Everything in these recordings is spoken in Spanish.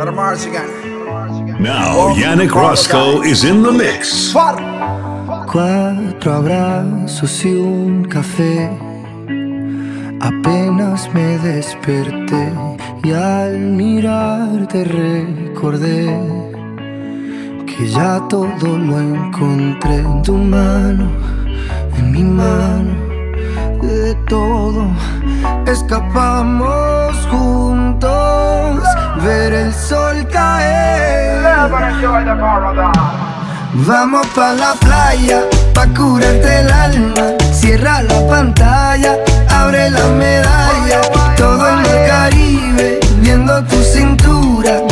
Now, Yannick Roscoe is in the mix. Cuatro abrazos y un café. Apenas me desperté y al mirarte recordé que ya todo lo encontré en tu mano, en mi mano de todo. Escapamos juntos, ver el sol caer. Vamos pa' la playa, pa' curarte el alma. Cierra la pantalla, abre la medalla. Todo en el Caribe, viendo tu cintura.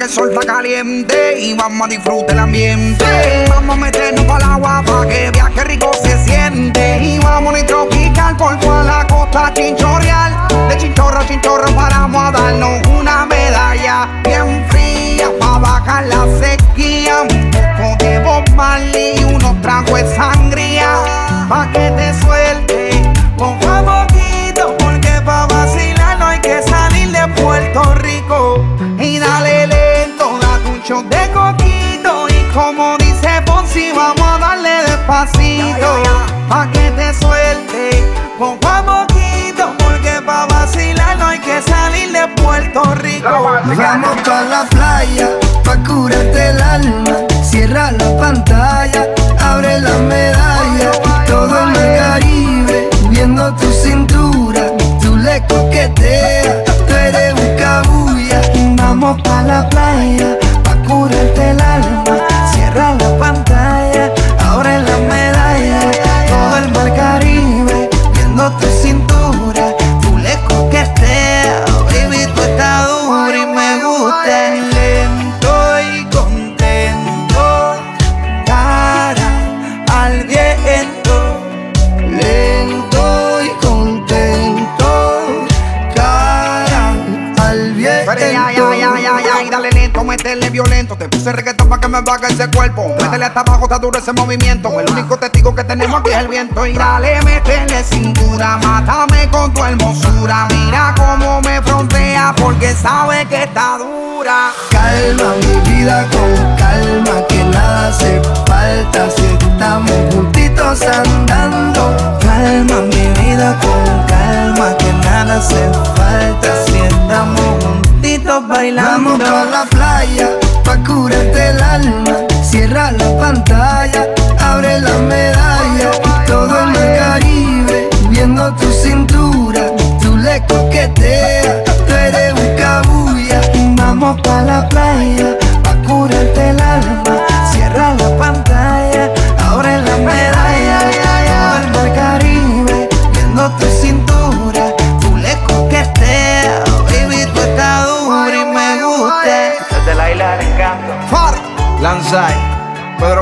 Que el sol está caliente y vamos a disfrutar el ambiente. Vamos a meternos para el agua para que viaje rico se siente. Y vamos a tropical por toda la costa chinchorreal. De chinchorro a chinchorro paramos a darnos una medalla bien fría para bajar la sequía. Un poco de Bob y unos tragos de sangría pa' que te suelte. Poco a poquito porque pa' vacilar no hay que salir de Puerto Rico y dale shot de coquito y como dice Fonsi vamos a darle despacito. Pa que te suelte poco a poquito porque pa vacilar no hay que salir de Puerto Rico. Vamos pa la playa pa curarte el alma, cierra la pantalla, abre la medalla, todo en el Caribe viendo tu cintura, tú le coqueteas, tú eres un Vamos pa' la playa, pa' curarte el alma. Cierra la pantalla, Te puse reggaetón para que me baje ese cuerpo. Métele hasta abajo, está duro ese movimiento. El único testigo que tenemos aquí es el viento. Y dale, métele cintura, mátame con tu hermosura. Mira cómo me frontea porque sabe que está dura. Calma mi vida con calma, que nada hace falta si estamos juntitos andando. Calma mi vida con calma, que nada hace falta si estamos juntitos bailando. Vamos pa la playa, pa curarte el alma. Cierra la pantalla, abre la medalla. Todo en el Caribe, viendo tu cintura. Tú le coqueteas, tú eres un cabulla. Vamos pa la playa,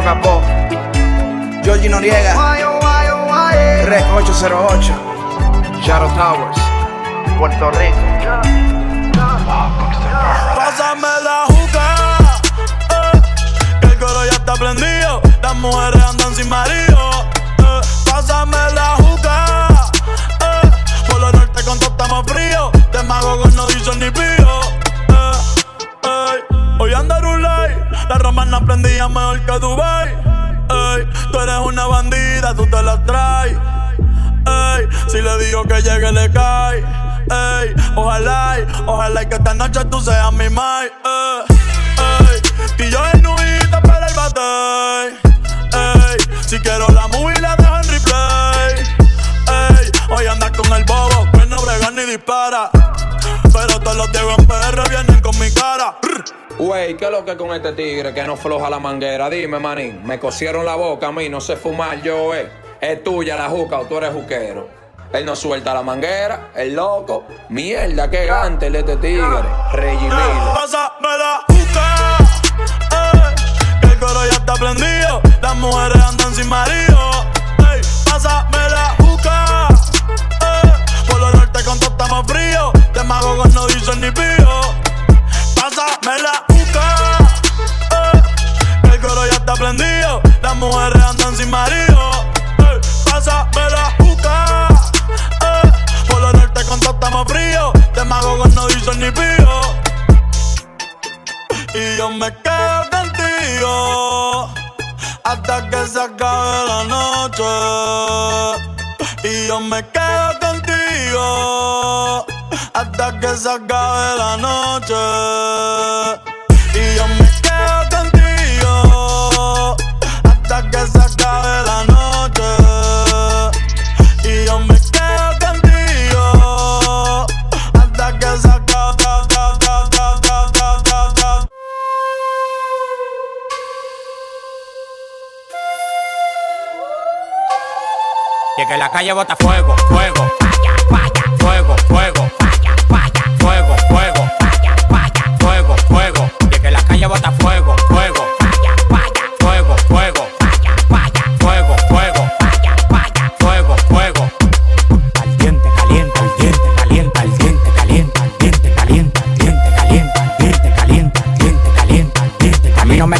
Capó, Georgie Noriega, Rec 808, Shadow Towers, Puerto Rico. Pásame la juca, eh, que el coro ya está prendido. Las mujeres andan sin marido. eh. Pásame la juca, eh, por lo norte con todo estamos fríos. De mago con no dicen ni pío. La romana prendía mejor que Dubai. Ey, tú eres una bandida, tú te la traes. Ey, si le digo que llegue, le cae. Ey, ojalá, ojalá que esta noche tú seas mi mai. Y yo en nubita para el bate. Ey, si quiero la movie la dejo en replay. Ey, hoy andas con el bobo, que no brega ni dispara. Pero todos los en PR vienen con mi cara. Wey, ¿qué es lo que con este tigre que no floja la manguera? Dime, manín, me cosieron la boca a mí, no sé fumar yo, eh. Es tuya la juca o tú eres juquero. Él no suelta la manguera, el loco. Mierda, qué gante el de este tigre. Reggie Miller. Pásame la juca, ey, que el coro ya está prendido. Las mujeres andan sin marido. Ey, pásame la juca, ey, por lo norte te Demagogos no dicen ni pío. Pásame la boca. Eh. El coro ya está prendido. Las mujeres andan sin marido. Eh. Pásame la boca. Eh. Por lo norte con todo estamos fríos. Demagogos no dicen ni pío. Y yo me quedo contigo hasta que se acabe la noche. Y yo me quedo contigo hasta que se acabe la noche. Y yo me quedo contigo hasta que se acabe la noche. Y yo me quedo contigo hasta que se acabe. Y que la calle bota fuego, fuego, falla, fuego, fuego, bota fuego,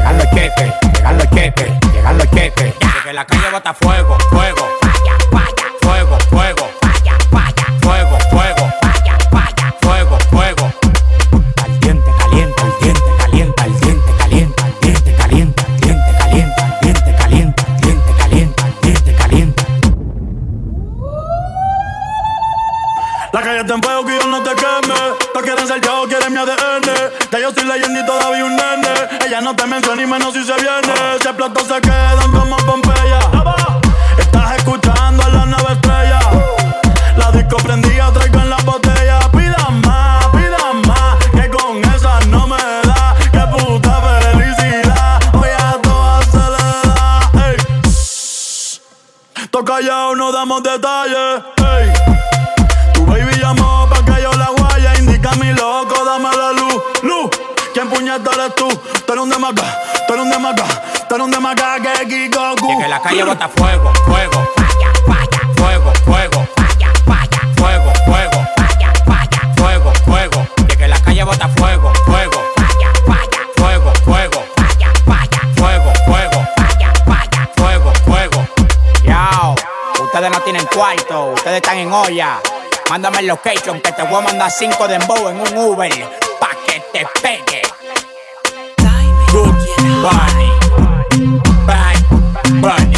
Llegan los cheques, llegan los cheques, llegan los cheques. Que la calle bota fuego, fuego. Falla, falla. Fuego, fuego. Falla, falla. Fuego, fuego. Falla, falla. Fuego, fuego. Al diente calienta, al diente calienta, al diente calienta, al diente calienta, al diente calienta, al diente calienta, al diente calienta, al diente calienta. La calle está en fuego quieren mi ADN. Ya yo soy leyenda y todavía un nene. Ella no te menciona y menos si se viene. Si explotó se quedan como Pompeya. Estás escuchando a la nueva estrella. La disco prendida, traigo en la botella. Pidan más, pidan más. Que con esa no me da. Que puta felicidad. Hoy a todas se le da. Ey. Toca callado, no damos detalles. Ey. Tu baby llamó pa' que yo la guaya. Indica mi ¿quién puñeta eres tú? Tú eres un demaca, tú eres un demaca, tú eres un que. Y que la calle bota fuego, fuego. Falla, falla. Fuego, fuego. Falla, falla. Fuego, fuego. Falla, falla. Fuego, fuego. Y que la calle bota fuego, fuego. Falla, falla. Fuego, fuego. Falla, falla. Fuego, fuego. Falla, falla. Fuego, fuego. Yao, ustedes no tienen cuarto, ustedes están en olla. Mándame el location que te voy a mandar cinco de embow en un Uber pa' que te pegue. Bye. Bye. body.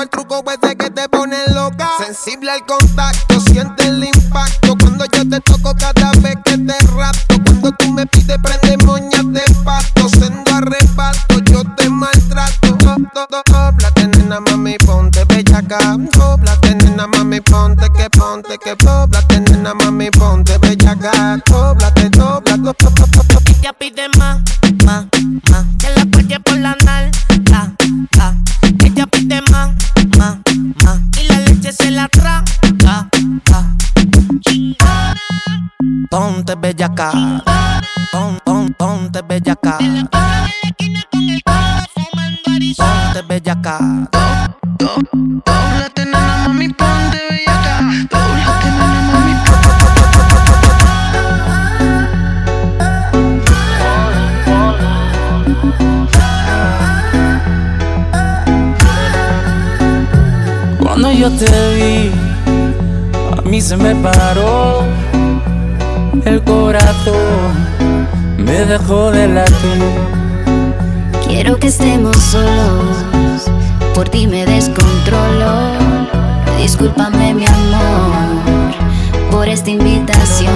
El truco ese que te pone loca. Sensible al contacto, siente el impacto. Cuando yo te toco cada vez que te rapto. Cuando tú me pides, prende moñas de pasto. Sendo arrebato, yo te maltrato. Doblate, nena, mami, ponte bellaca. Doblate, nena, mami, ponte que ponte que doblate, nena, mami, ponte bellaca. Doblate, doblate, Ella pide más, más, más. Que la apoye Ponte bellaca. Pon, pon, ponte bellaca. Ponte bellaca. Doblate, mami, ponte bellaca. Doblate, mami, Cuando yo te vi, a mí se me paró el corazón, me dejó de latir. Quiero que estemos solos, por ti me descontrolo. Discúlpame, mi amor, por esta invitación.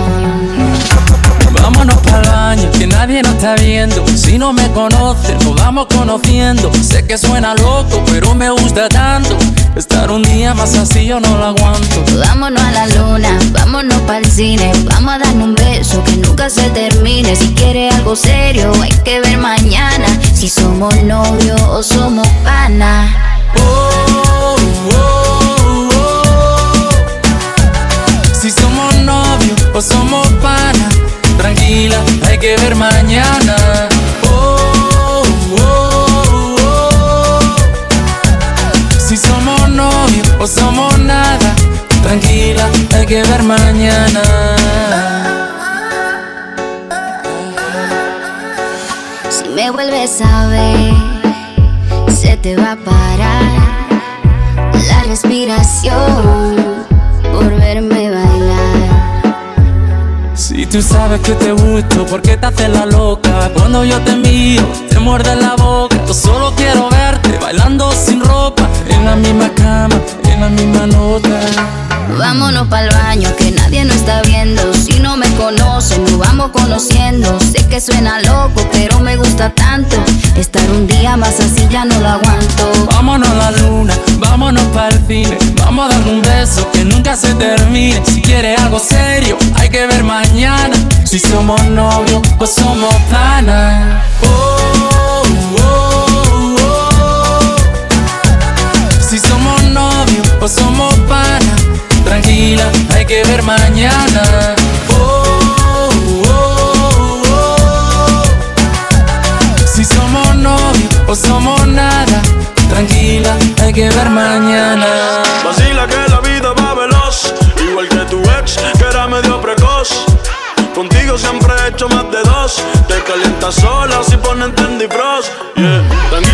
Vámonos para el baño, que nadie nos está viendo. Si no me conoces, nos vamos conociendo. Sé que suena loco, pero me gusta tanto. Estar un día más así yo no lo aguanto. Vámonos a la luna, vámonos para el cine. Vamos a darnos un beso que nunca se termine. Si quieres algo serio, hay que ver mañana. Si somos novios o somos pana. Oh, oh, oh. Si somos novios o somos pana, tranquila, hay que ver mañana. Novios o somos nada, tranquila, hay que ver mañana. Si me vuelves a ver, se te va a parar la respiración por verme bailar. Si tú sabes que te gusto, ¿por qué te haces la loca? Cuando yo te miro, te muerde la boca. Yo solo quiero verte bailando sin ropa, la misma cama, en la misma nota. Vámonos para el baño, que nadie nos está viendo. Si no me conocen, nos vamos conociendo. Sé que suena loco, pero me gusta tanto. Estar un día más así ya no lo aguanto. Vámonos a la luna, vámonos para el cine. Vamos a dar un beso que nunca se termine. Si quieres algo serio, hay que ver mañana. Si somos novios o somos panas. Oh, novios o somos panas, tranquila, hay que ver mañana. Oh, oh, oh. Si somos novios o somos nada, tranquila, hay que ver mañana. Vacila que la vida va veloz, igual que tu ex, que era medio precoz. Contigo siempre he hecho más de dos. Te calientas sola si ponen Tendy. Yeah.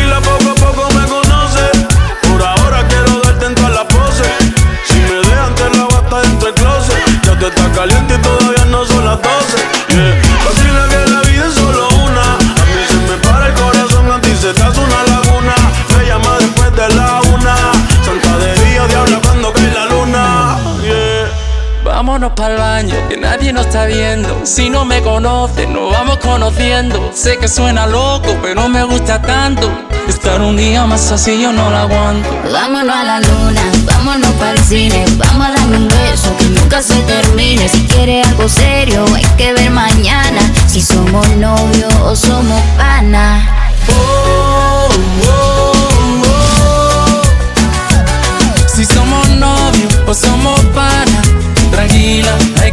Vámonos para el baño, que nadie nos está viendo. Si no me conoces, nos vamos conociendo. Sé que suena loco, pero me gusta tanto. Estar un día más así yo no lo aguanto. Vámonos a la luna, vámonos para el cine. Vamos a darme un beso que nunca se termine. Si quieres algo serio, hay que ver mañana. Si somos novios o somos pana. Oh, oh,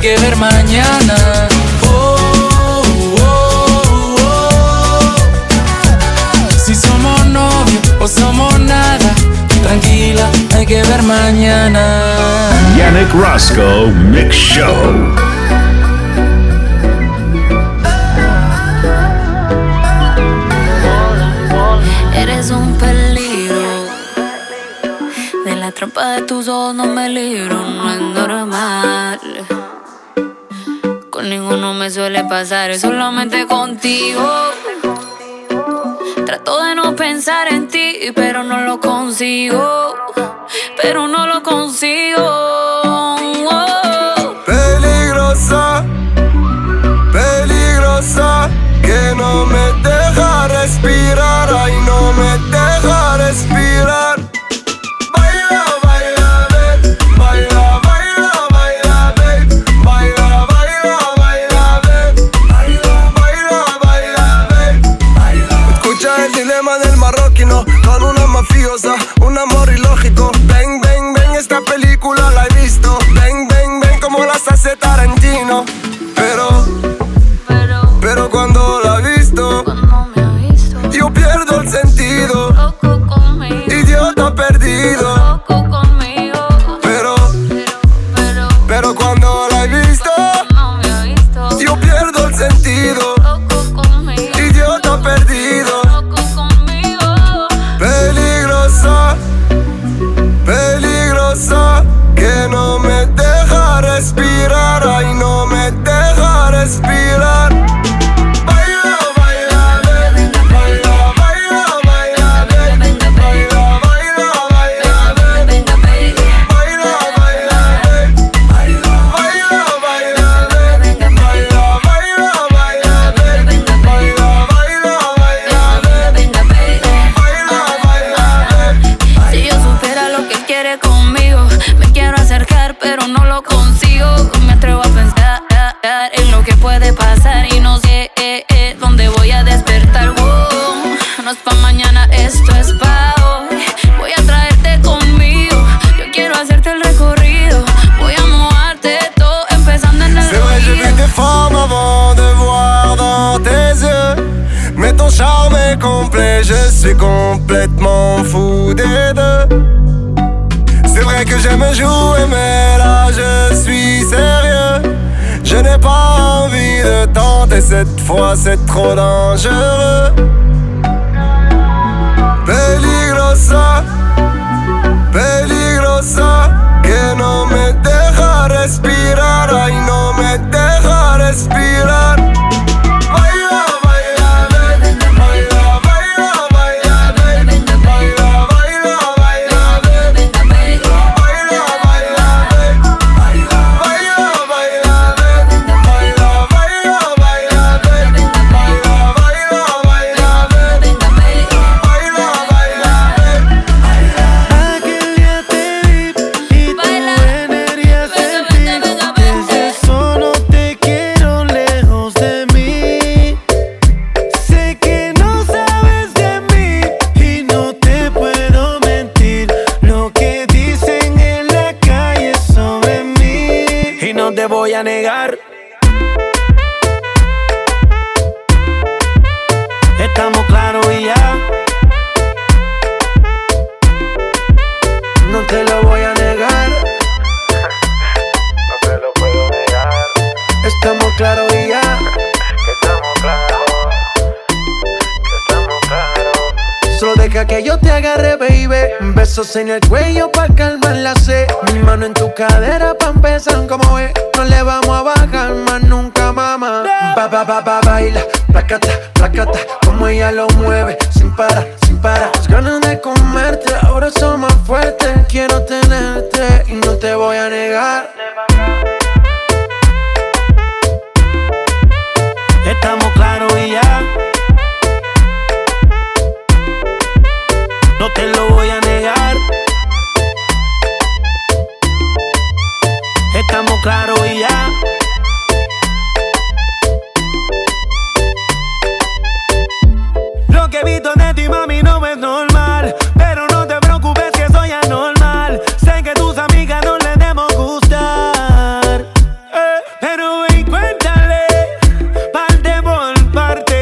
que que ver mañana. Oh, oh, oh. Si somos novios o somos nada, tranquila, hay que ver mañana. Yannick Roscoe Mix Show. Eres un peligro. De la trampa de tus ojos no me libro, Ninguno me suele pasar, es solamente contigo. Trato de no pensar en ti, pero no lo consigo. Pero no lo consigo. Peligrosa, peligrosa, que no me deja respirar, ay no me deja respirar. Un amor ilógico. Ven, ven, ven, esta película la he visto. Ven, ven, ven, como las hace Tarantino. Pero, pero cuando la he visto, yo pierdo el sentido. Idiota perdido. Cette fois, c'est trop dangereux. Peligrosa, peligrosa, que no me deja respirar, ay no me deja respirar. A negar. Estamos claros y ya. No te lo voy a negar. No te lo puedo negar. Estamos claros y ya. Estamos claros. Estamos claros. Solo deja que yo te agarre, baby. Besos en el cuello pa' calmar la sed. Mi mano en tu cadera pa' empezar como es. No le vamos a bajar más nunca, mamá. Ba, ba, ba, ba, baila. Placata, placata. Como ella lo mueve. Sin parar, sin parar. Las ganas de comerte. Ahora son más fuertes. Quiero tenerte y no te voy a negar. Estamos claros y ya. No te lo voy a negar. estamos claros y ya. Lo que he visto de ti, mami, no es normal. Pero no te preocupes que soy anormal. Sé que tus amigas no les demos gustar. Eh, pero ven, cuéntale, parte por parte.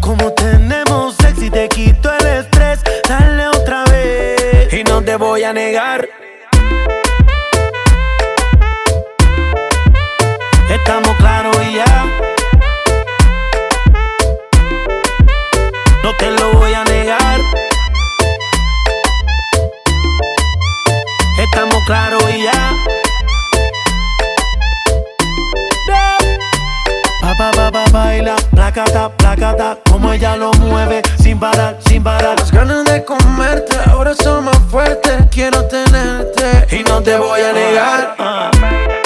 Como tenemos sexy, te quito el estrés. Dale otra vez. Y no te voy a negar. claro y ya. Pa, pa, pa, baila, placata, placata, como ella lo mueve, sin parar, sin parar. Las ganas de comerte ahora son más fuertes, quiero tenerte y no te voy a negar. Ah, ah, ah.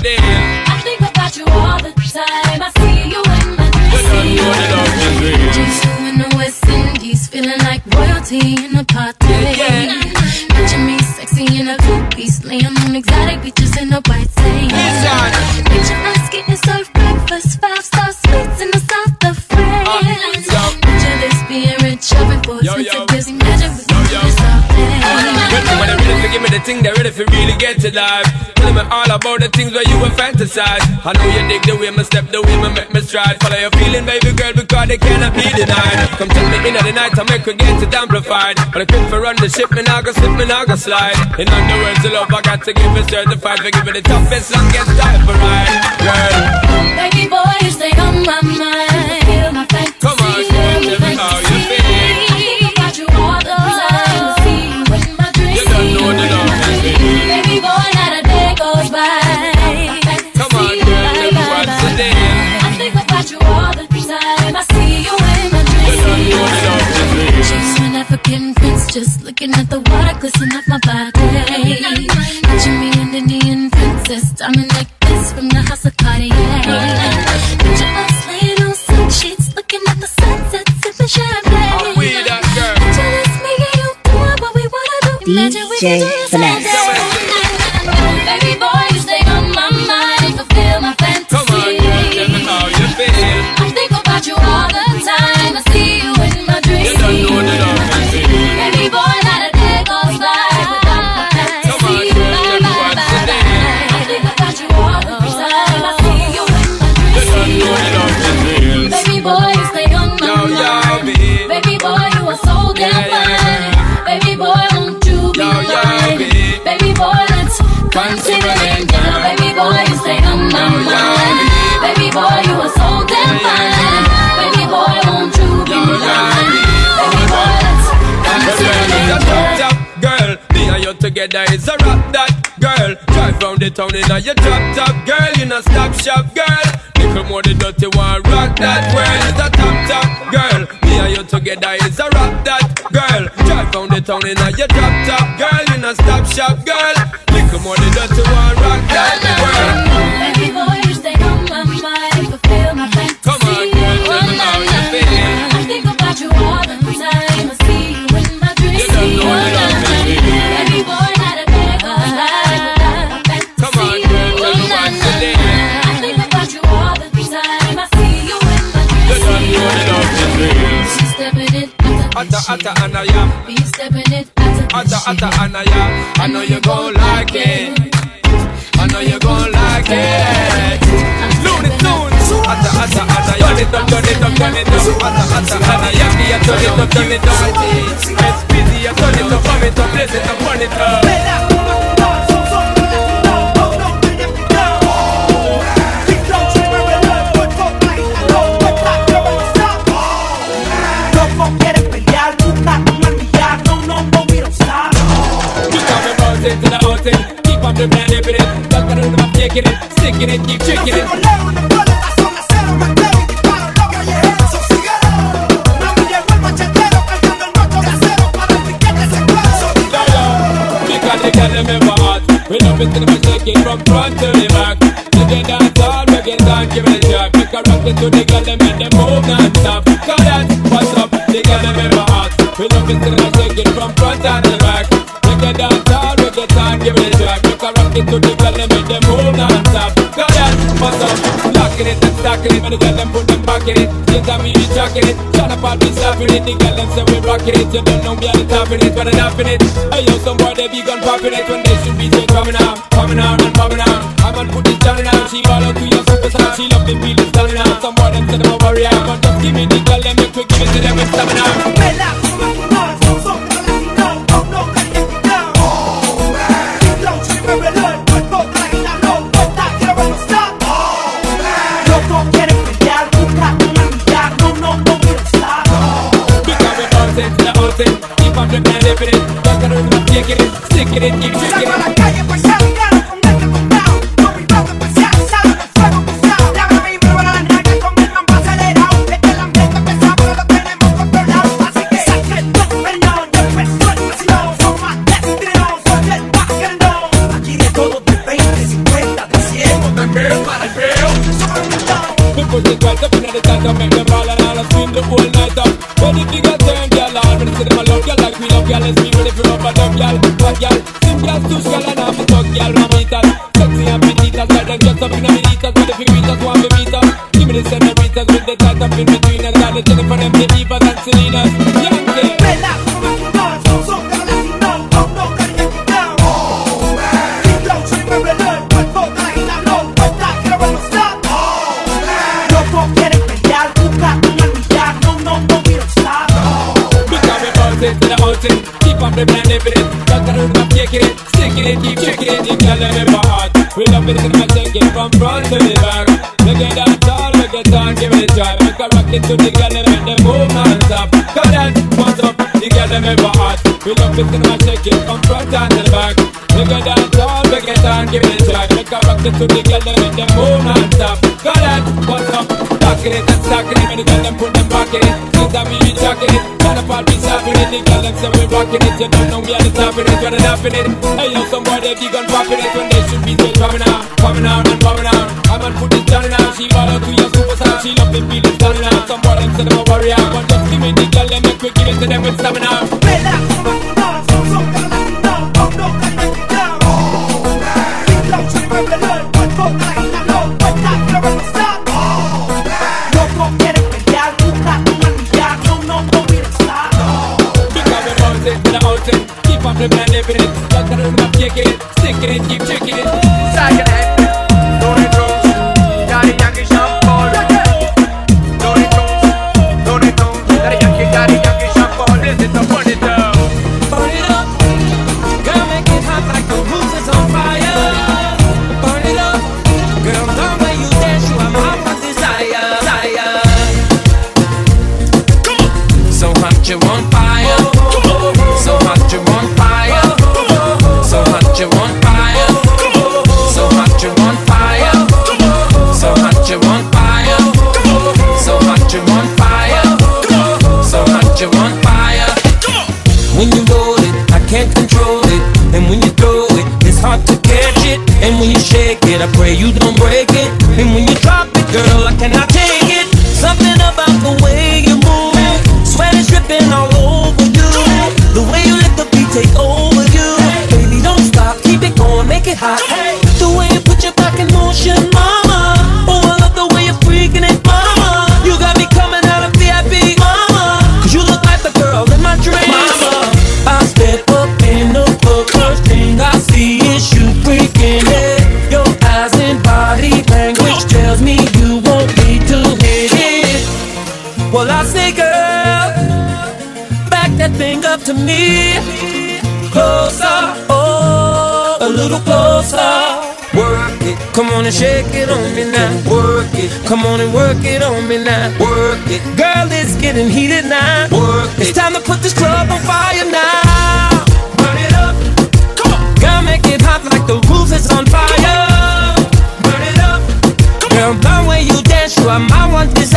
goddamn. I think about you all the time. I see you in my dreams. Just you in the West Indies, feeling like royalty in a party. Yeah. Picture me sexy in a two-piece, laying on exotic beaches in a white tank. Exactly. Picture us getting served breakfast, five-star suites in the south of France. Uh. Picture this being rich, every boy's yo, yo give me the thing that ready for really get to life. Tell me all about the things where you were fantasize. I know you dig the way my step, the way my make me stride. Follow your feeling, baby girl, because they cannot be denied. Come tell me in the night, I make her get it amplified. But I quit for run the ship, and I go slip, and I go slide. In other words, the love I got to give is certified. For giving the toughest, longest time for ride, girl. town in a your drop top girl, you not stop shop girl. turn it. It's busy, I turn it up, vomit up, blaze it up, burn it up. rocking it. When the girl them put them back in it. You tell me you jocking it. Tryna pop me stopping it. The girl them say we rocking it. You don't know me on the top of it. When I'm it. I yo, some boy they be gun popping it. When they should be just coming out, coming out. didn't You don't know we are the top in it, we're the top in it. Hey, yo, some boy, they be gun popping it when they should be still dropping out. and shake it on me now. Work it. Come on and work it on me now. Work it. Girl, it's getting heated now. Work it. It's time to put this club on fire now. Burn it up. Come on. Girl, make it hot like the roof is on fire. Burn it up. Come on. Girl, the way you dance, you are my one desire.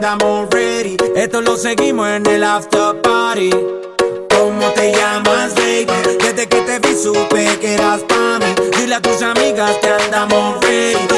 andamos ready. Esto lo seguimos en el after party. ¿Cómo te llamas, baby? Desde que te vi supe que eras para mí. Dile a tus amigas que andamos ready.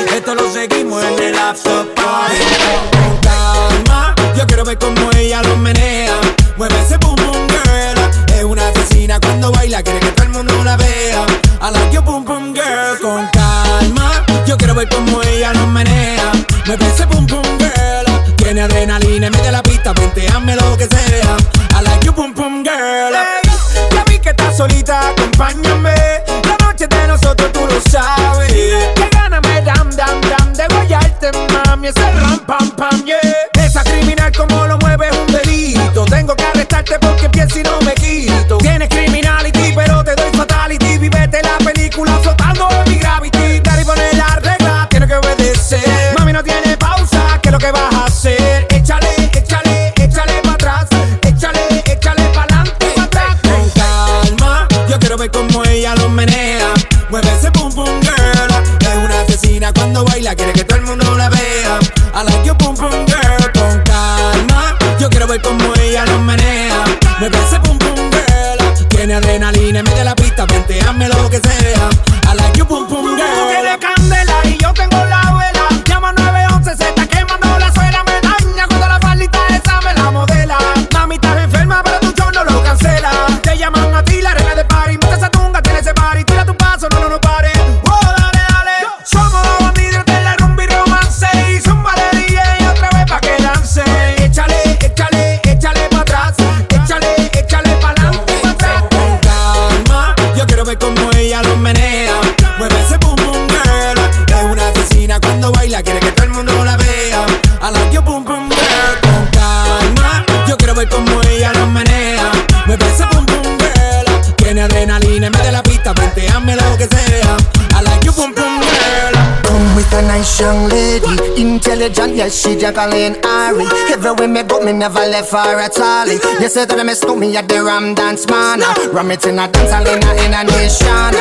nice young lady, intelligent, yes, she juggling Ari. Everywhere me go, me never left her at all. You said that I miss me at the Ram Dance Man. Ram it in a dance, I in a, in a nation.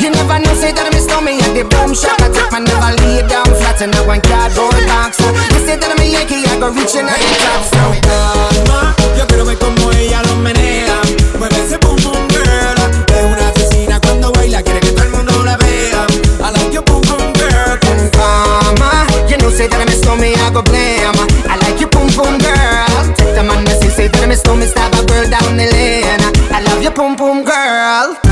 You never knew, say that I missed me at the boom shop. I take my never lay down flat in a one cardboard box. You said that I'm a Yankee, I go reaching in the top. So. Yo quiero ver como ella lo menea. say that I miss on me, I go blame. I like you, boom boom girl. Take the man, I say, that I miss on me, stab a girl down the lane. I love you, boom boom girl.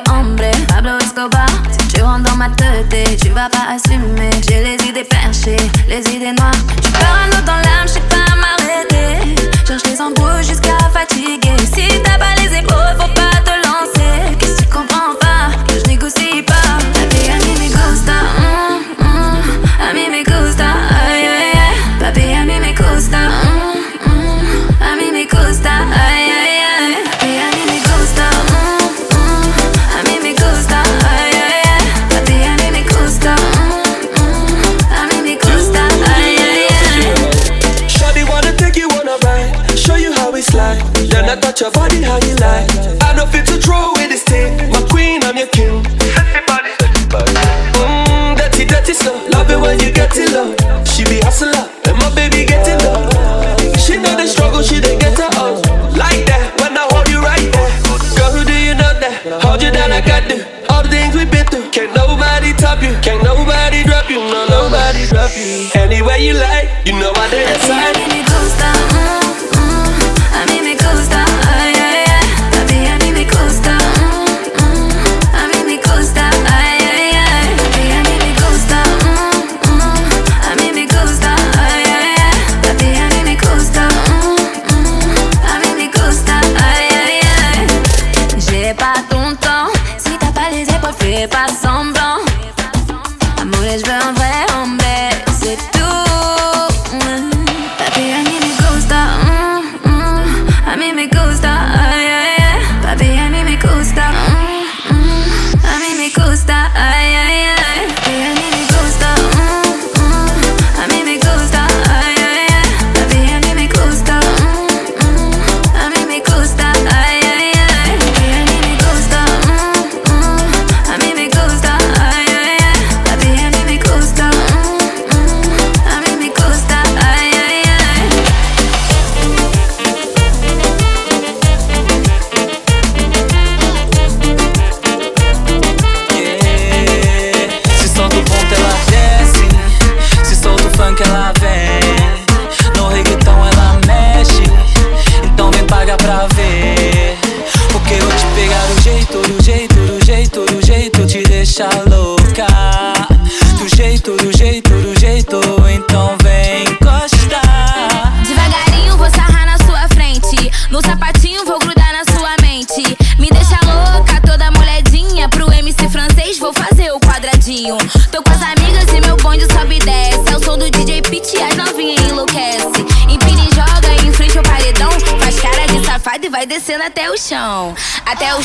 Pablo Escobar. Si tu rentres dans ma tête, tu vas pas assumer. J'ai les idées perchées, les idées noires. Je parano dans l'âme, je sais pas m'arrêter. Cherche les embrouilles jusqu'à fatiguer. anywhere you like. You know I dance. Até os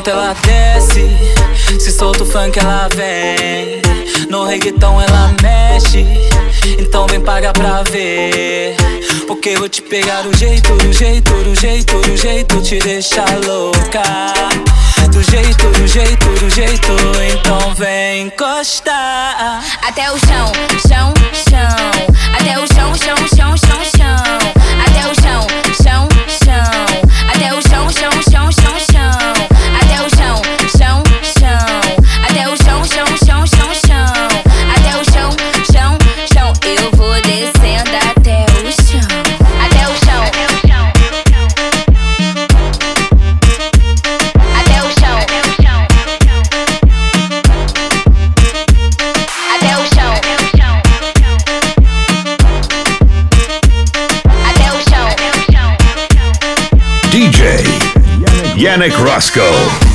conta ela desce, se solta o funk ela vem. No reggaeton ela mexe, então vem pagar pra ver. Porque vou te pegar do jeito, do jeito, do jeito, do jeito, te deixar louca. Do jeito, do jeito, do jeito, então vem encostar. Até o chão, chão, chão. Até o chão, chão, chão, chão. Yannick Roscoe.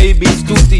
baby, stupid.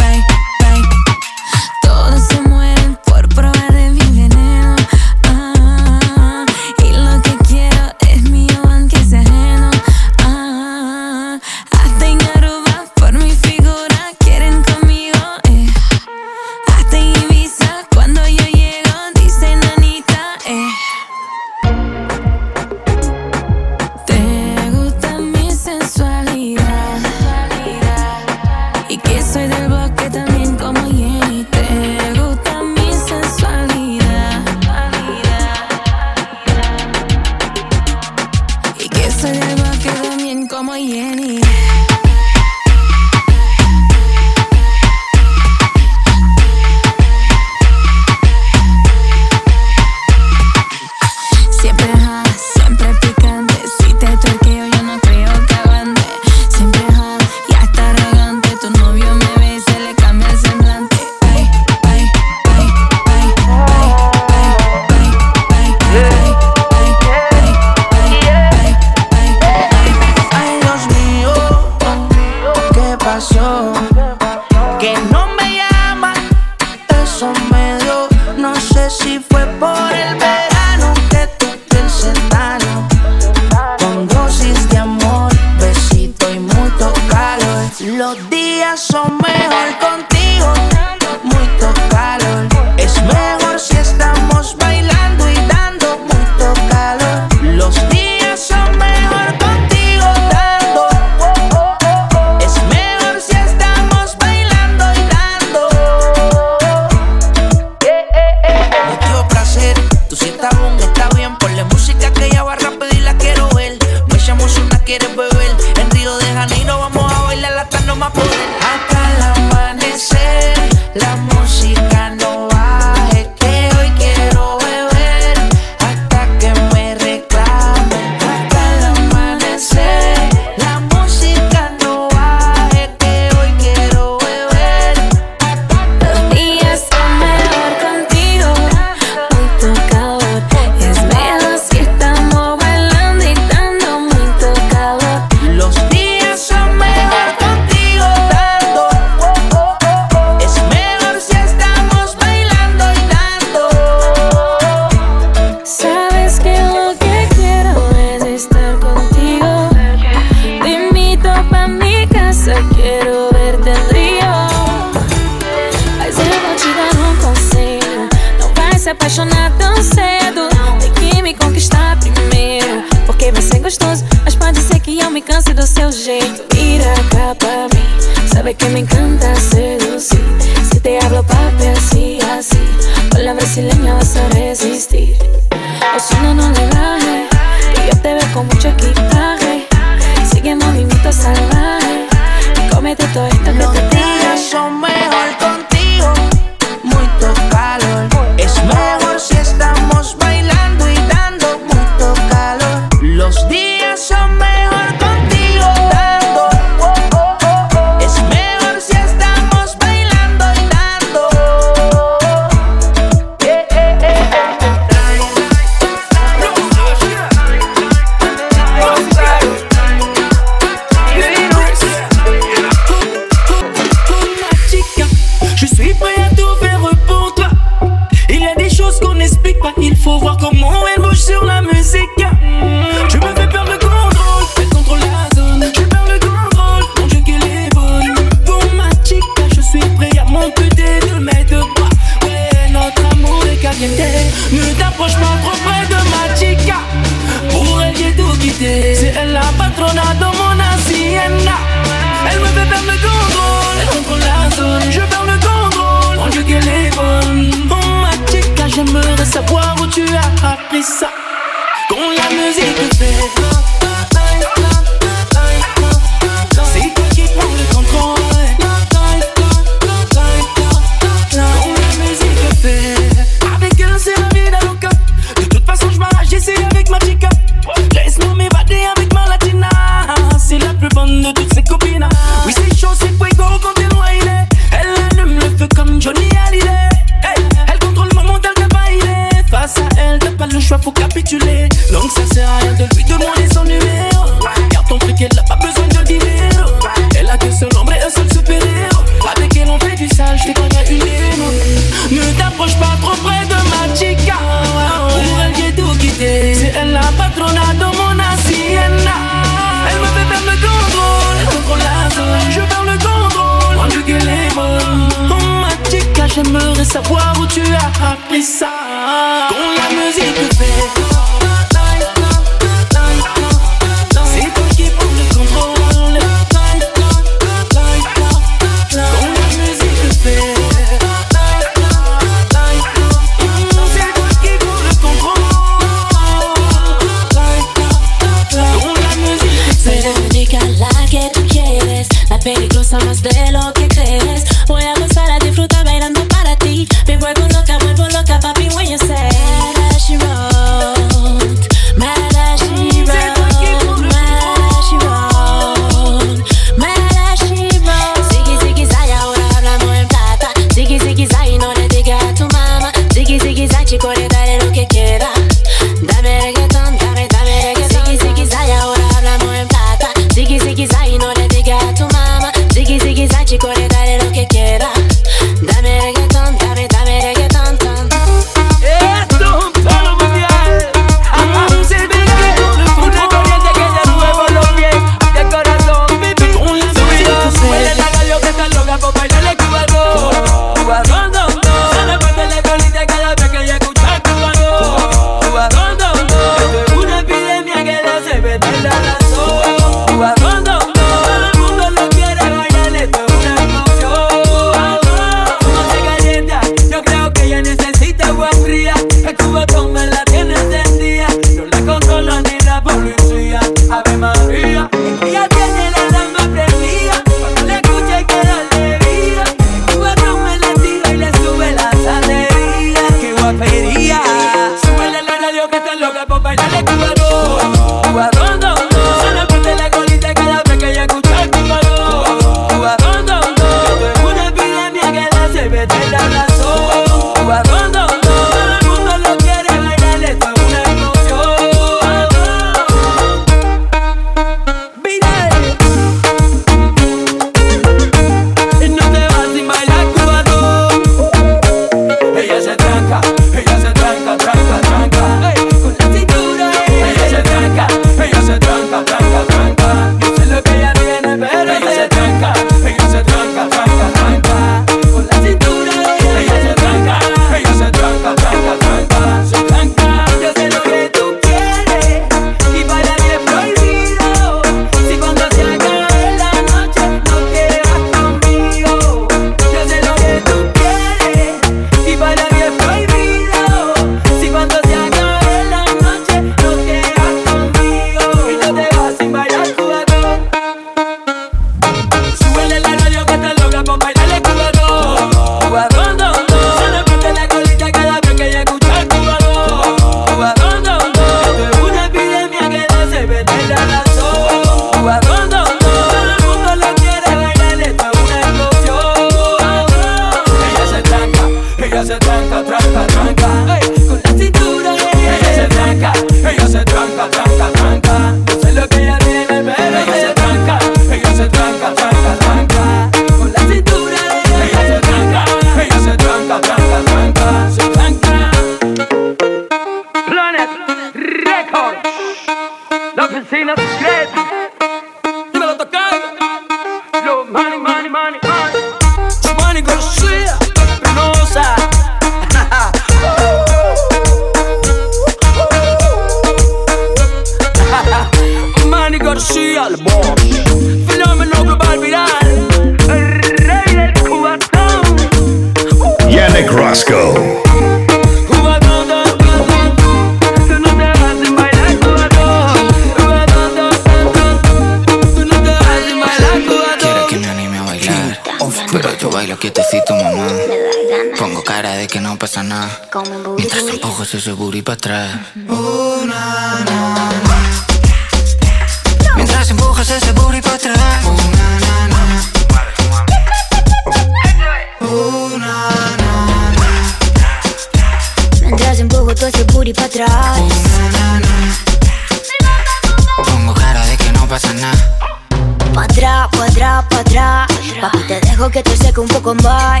dejo que te seque un poco más.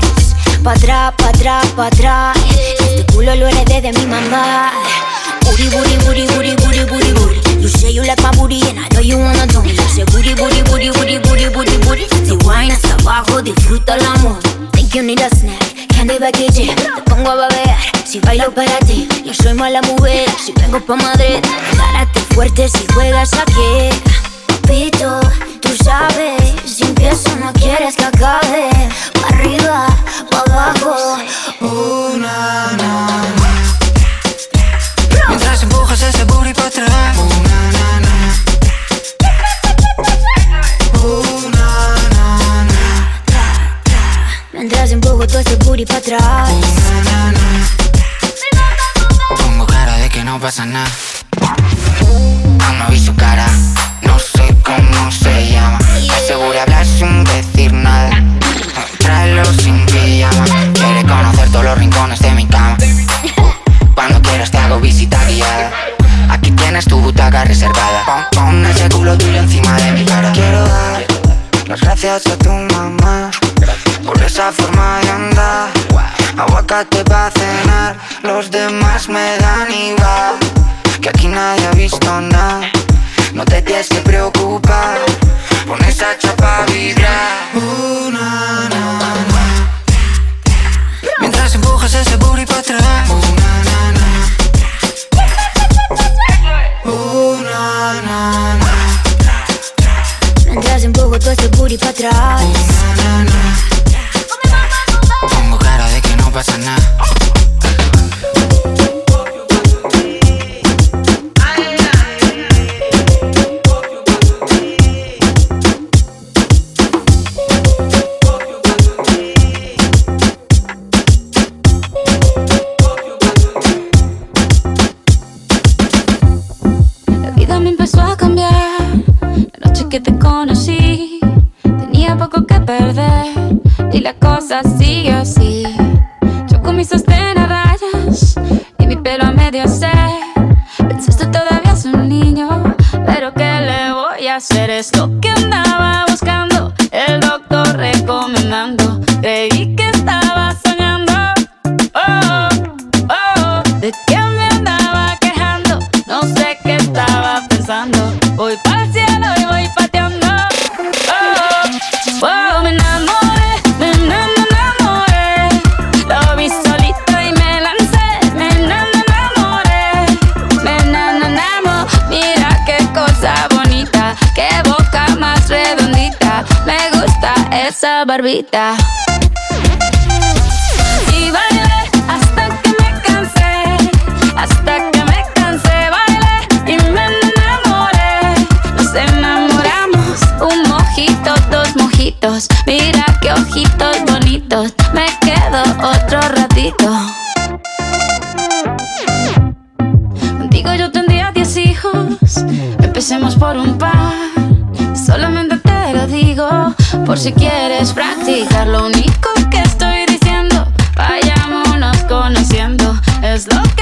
Pa' atrás, pa' atrás, pa' atrás. Este culo lo heredé de mi mamá. Booty, booty, booty, booty, booty, booty, booty. You say you like my booty and I know you wanna do me. You say booty, booty, booty, booty, booty, booty, booty. Te wine hasta abajo, disfruta el amor. Think you need a snack, candy baguette. Te pongo a babear, si bailo para ti. Yo soy mala mujer, si vengo pa' Madrid. Párate fuerte si juegas aquí tú sabes, si empiezo no quieres que acabe, pa' arriba, pa' abajo. Una, na, na. Mientras empujas ese booty para atrás. Oh, na, na, na. Na, na, Mientras empujo todo ese booty para atrás. Oh, na, na, na. Pongo cara de que no pasa nada. No vi su cara, no sé cómo se llama. Me asegura hablar sin decir nada. Tráelo sin pijama. Quiere conocer todos los rincones de mi cama. Cuando quieras te hago visita guiada. Aquí tienes tu butaca reservada. Pon, pon ese culo tuyo encima de mi cara. Quiero dar las gracias a tu mamá por esa forma de andar. Aguacate va a cenar, los demás me dan igual que aquí nadie ha visto nada. No te tienes que preocupar, pon esa chapa a vibrar. Uh, na, na, na. Mientras empujas ese booty para atrás. Uh, na, na, na. Na, na. Mientras empujo todo ese booty para atrás. Uh, na, na, na. Pongo cara de que no pasa nada. que te conocí, tenía poco que perder y la cosa sigue así. Yo con mis sostén a rayas y mi pelo a medio se. Pensaste todavía es un niño, pero ¿qué le voy a hacer? Esto que andaba pasa, barbita? Y bailé hasta que me cansé, hasta que me cansé, bailé y me enamoré. Nos enamoramos, un mojito, dos mojitos, mira qué ojitos bonitos, me quedo otro ratito. Contigo yo tendría diez hijos, empecemos por un par, solamente te lo digo por si quieres practicar, lo único que estoy diciendo, vayámonos conociendo. Es lo que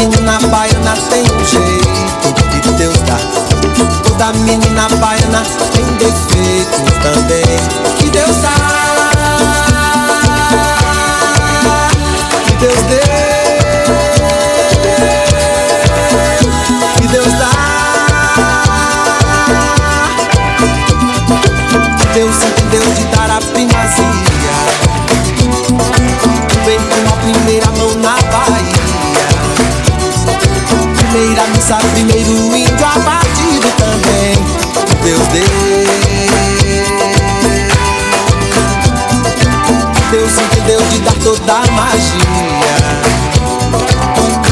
menina baiana tem um jeito que Deus dá. Toda menina baiana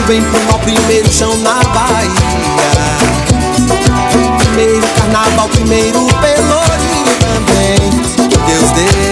Vem pro mal, primeiro chão na Bahia. Primeiro carnaval, primeiro pelourinho também. Que Deus dê.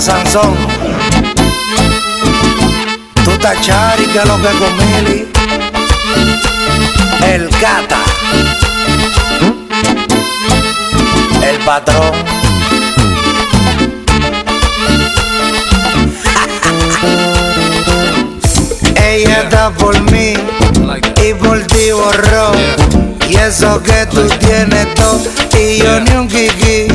Sansón. Tú estás chari que lo que con Mili. El gata. El patrón. Ella está por mí y por ti borró. Y eso que tú tienes todo y yo ni un kiki.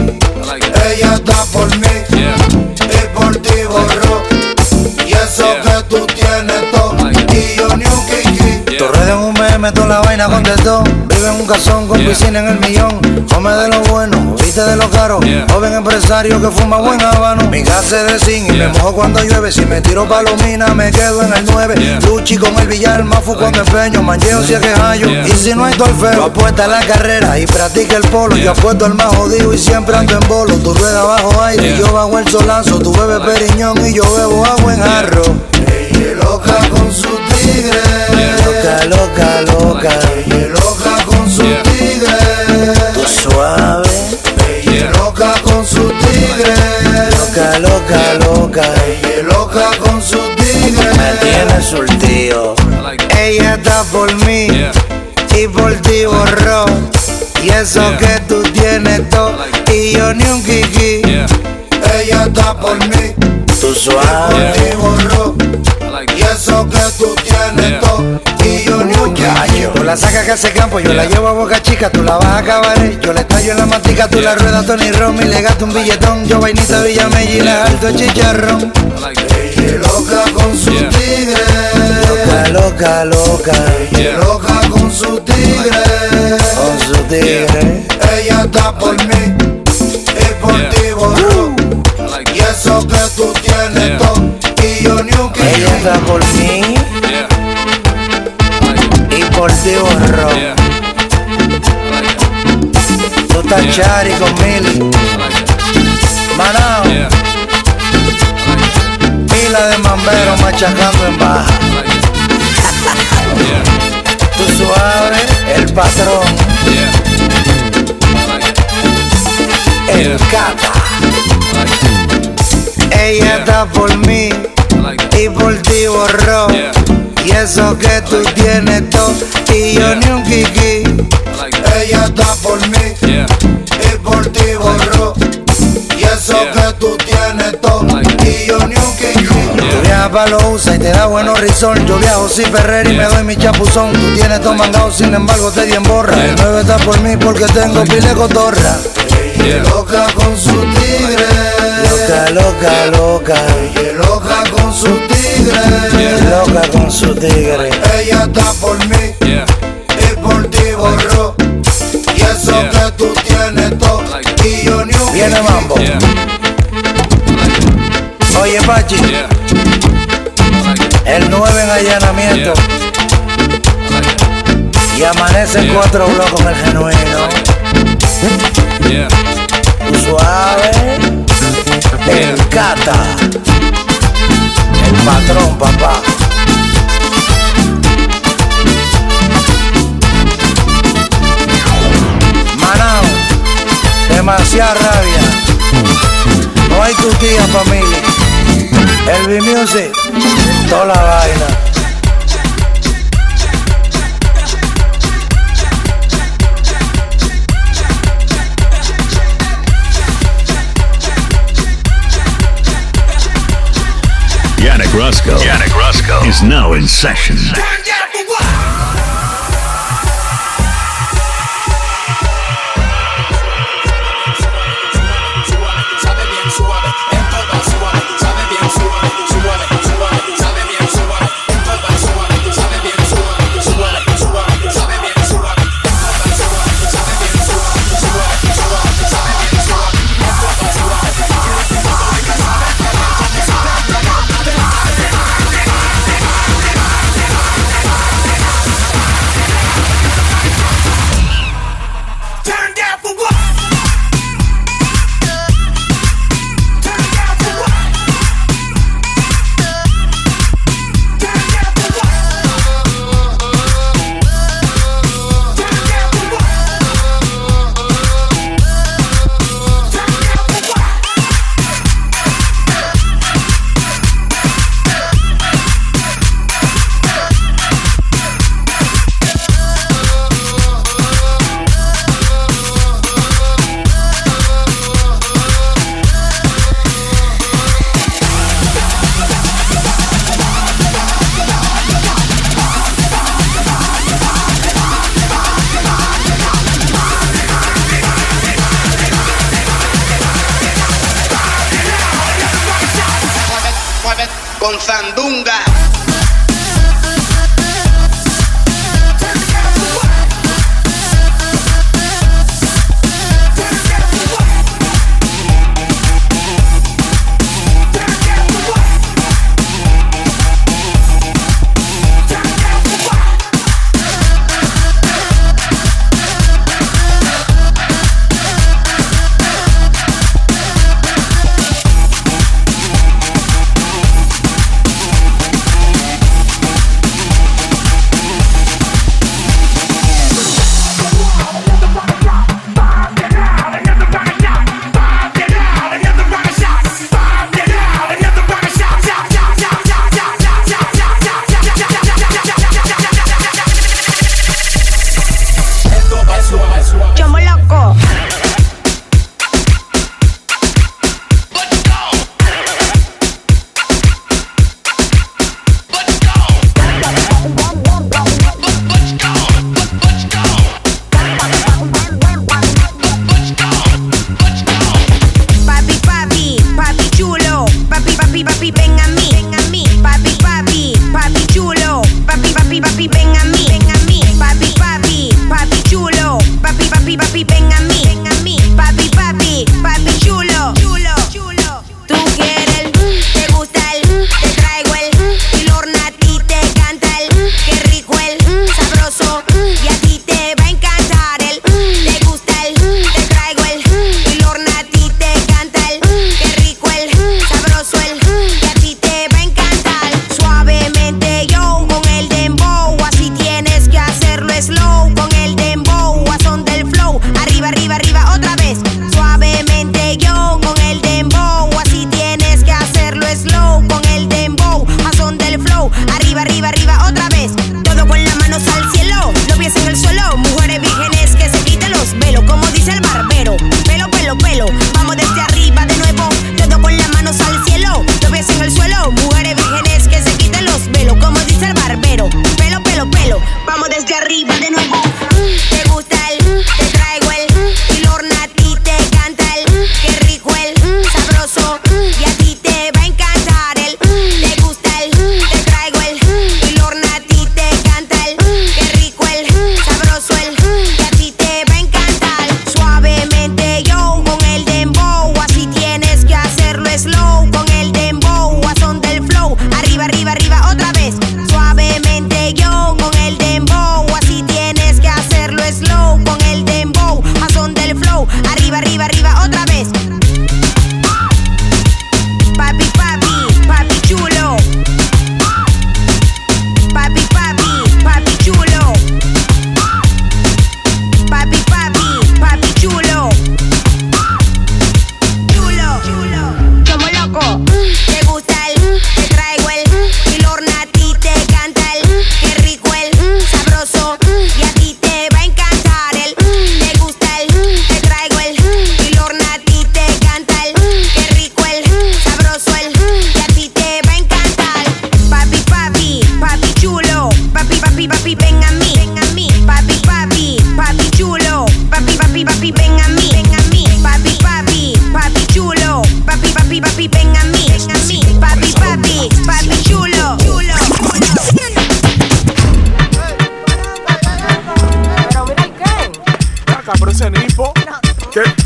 Toda la vaina contestó. Vive en un casón con piscina en el millón. Come de lo bueno, viste de lo caro. Joven empresario que fuma buen habano. Mi casa es de zinc y me mojo cuando llueve. Si me tiro palomina, me quedo en el 9. Luchi con el billar, mafu cuando empeño. Mancheo si es que hallo. Y si no hay torfeo, apuesta a la carrera y practica el polo. Yo apuesto al más jodido y siempre ando en bolo. Tu rueda bajo aire y yo bajo el solazo. Tu bebes periñón y yo bebo agua en jarro. Ella loca con su tigre. Loca, loca, loca. Ella es loca con su tigre. Tú suave. Ella es loca con su tigre. Loca, loca, loca. Ella es loca con su tigre. Me tiene surtido. Ella está por mí y por ti borró. Y eso que tú tienes todo y yo ni un kiki. Ella está por mí, tú suave. Y por ti borró. Y eso que tú tienes todo y yo gallo. Tú la sacas que hace campo, yo la llevo a boca chica, tú la vas a acabar. Yo le estallo en la mantica, tú la ruedas Tony Romy, le gasto un billetón. Yo vainita Villamella y la puerco chicharrón. Ella loca con su tigre. Loca, loca, loca. Ella loca con su tigre. Con su tigre. Ella está por mí y por ti. Y eso que tú tienes todo y yo ni un Ella está por mí por ti borró. Tú estás chari con Mili. Manao. Pila de mamberos machacando en baja. Tú suave, el patrón. El cata. Ella está por mí y por ti borró. Y eso que tú tienes todo y yo ni un kiki. Ella está por mí y por ti borró. Y eso que tú tienes todo y yo ni un kiki. Tú viajas pa' lo usa y te da buenos risol. Yo viajo sin perrer y me doy mi chapuzón. Tú tienes todo mangado, sin embargo te di en borra. El 9 está por mí porque tengo pile cotorra. Ella loca con su tigre. Loca, loca, loca. Ella loca con su tigre. Loca con su tigre. Ella está por mí y por ti borró. Y eso que tú tienes todo y yo ni un Viene mambo. Oye, Pachi. El 9 en allanamiento. Y amanece en cuatro bloques con el genuino. Tú suave. El cata. Patrón, papá. Manao. Demasiada rabia. No hay tu tía, familia. El B-Music. Toda la vaina. Yannick Rusko. Yannick Rusko is now in session.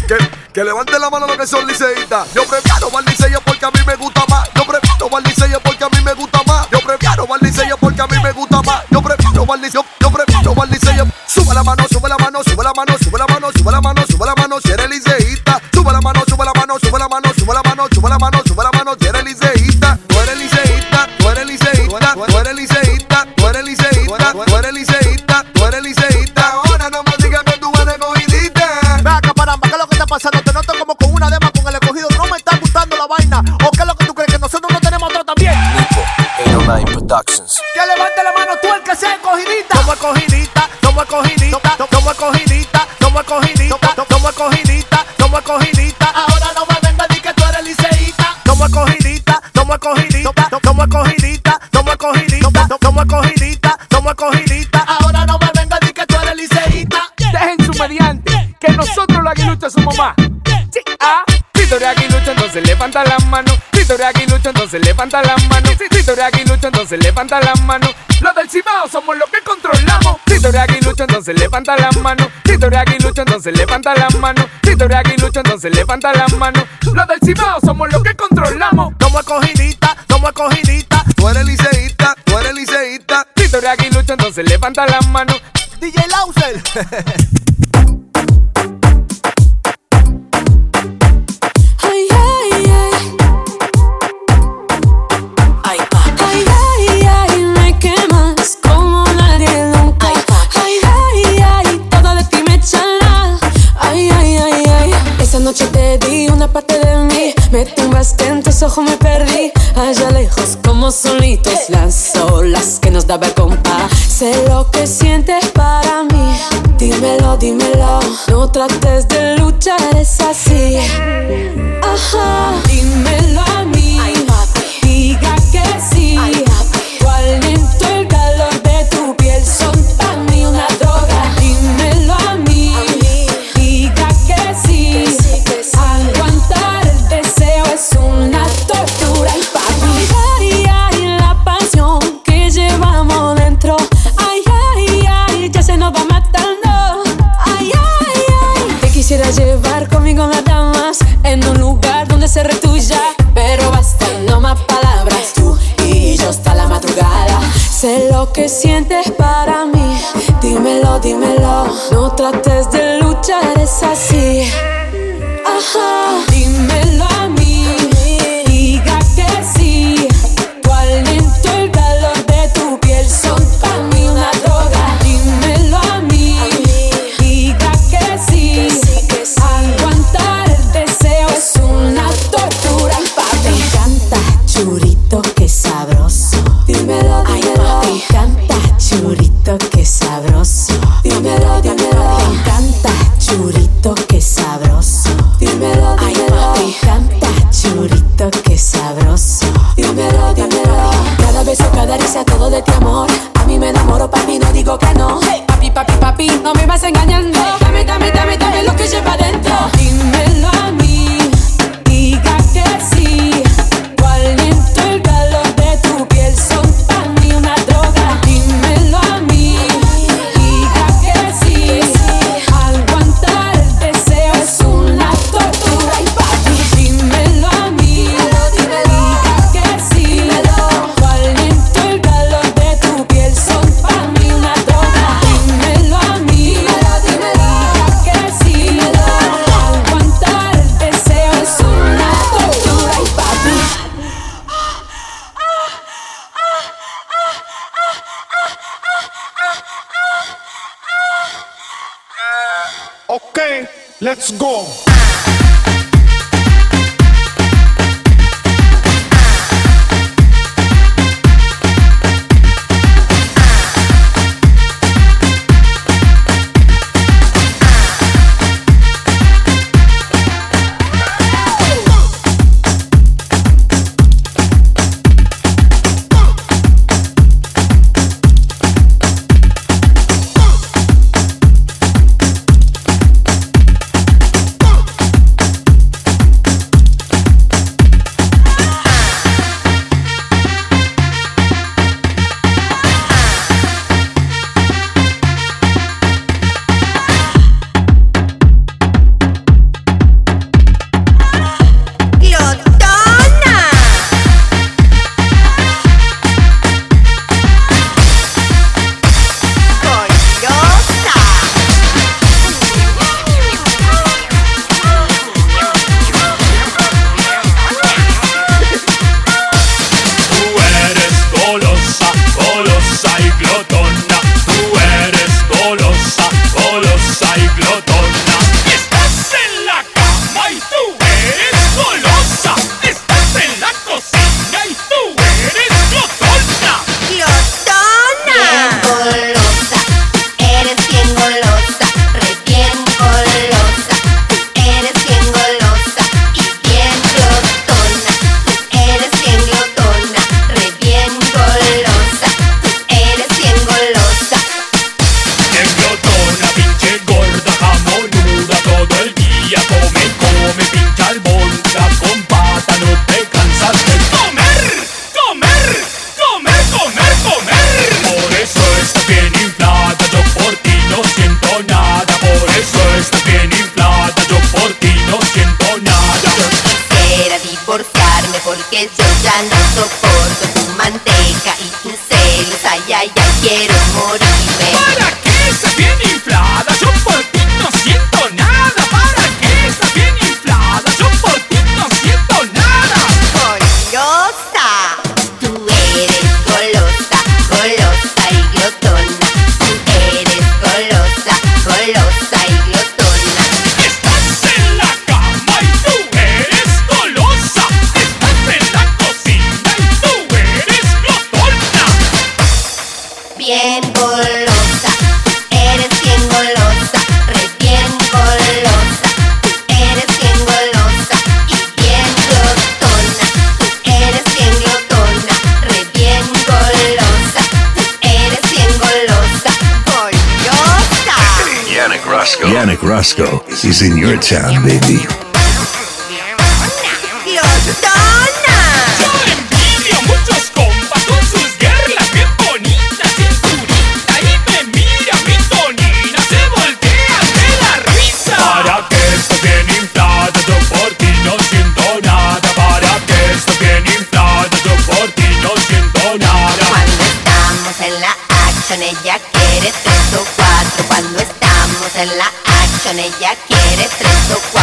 Que, que levante la mano los que son liceístas. Yo prefiero más liceístas porque a mí me gusta más levanta la mano. Si tú eres aguilucho, entonces levanta la mano. Si tú eres aguilucho, entonces levanta la mano. Los del Cibao somos los que controlamos. Si tú eres aguilucho, entonces levanta la mano. Si tú eres aguilucho, entonces levanta la mano. Si tú eres aguilucho, entonces levanta la mano. Los del Cibao somos los que controlamos. Somos escogidita, somos escogidita. Tú eres liceísta, tú eres liceísta. Si tú eres aguilucho, entonces levanta la mano. DJ Lauser. dame compás. Sé lo que sientes para mí, dímelo, dímelo. No trates sientes para mí, dímelo, dímelo. No trates de luchar, es así. Cuando estamos en la action ella quiere tres o cuatro. Cuando estamos en la action ella quiere tres o cuatro.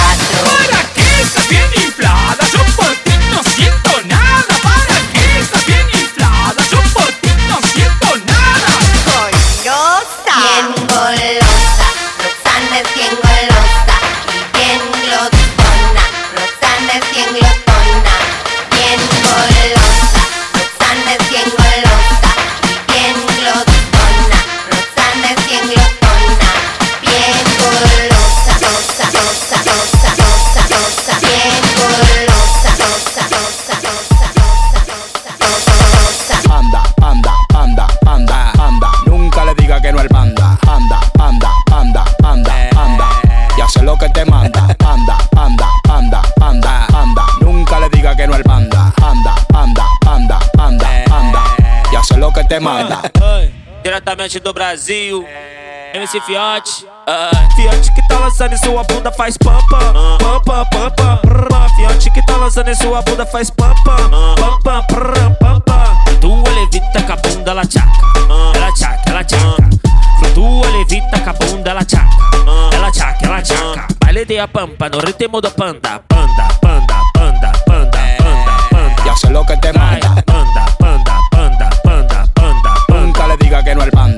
gigante do Brasil. É, MC ah. Fiote. Uh. Fiote que tá lançando em sua bunda faz pampa, ah. pampa, pampa, prrr. Fiote que tá lançando em sua bunda faz pampa, pampa, prrr, pampa. Tua levita com a bunda ela tchaca, ela tchaca, ela tchaca. Flutua levita com a bunda ela tchaca, ela tchaca, ela tchaca. Baile de a pampa no ritmo do panda, panda, panda, panda, panda, é. panda, panda. Ya sé lo que te manda. Panda, panda, panda, panda, panda, panda. Nunca le diga que no al panda.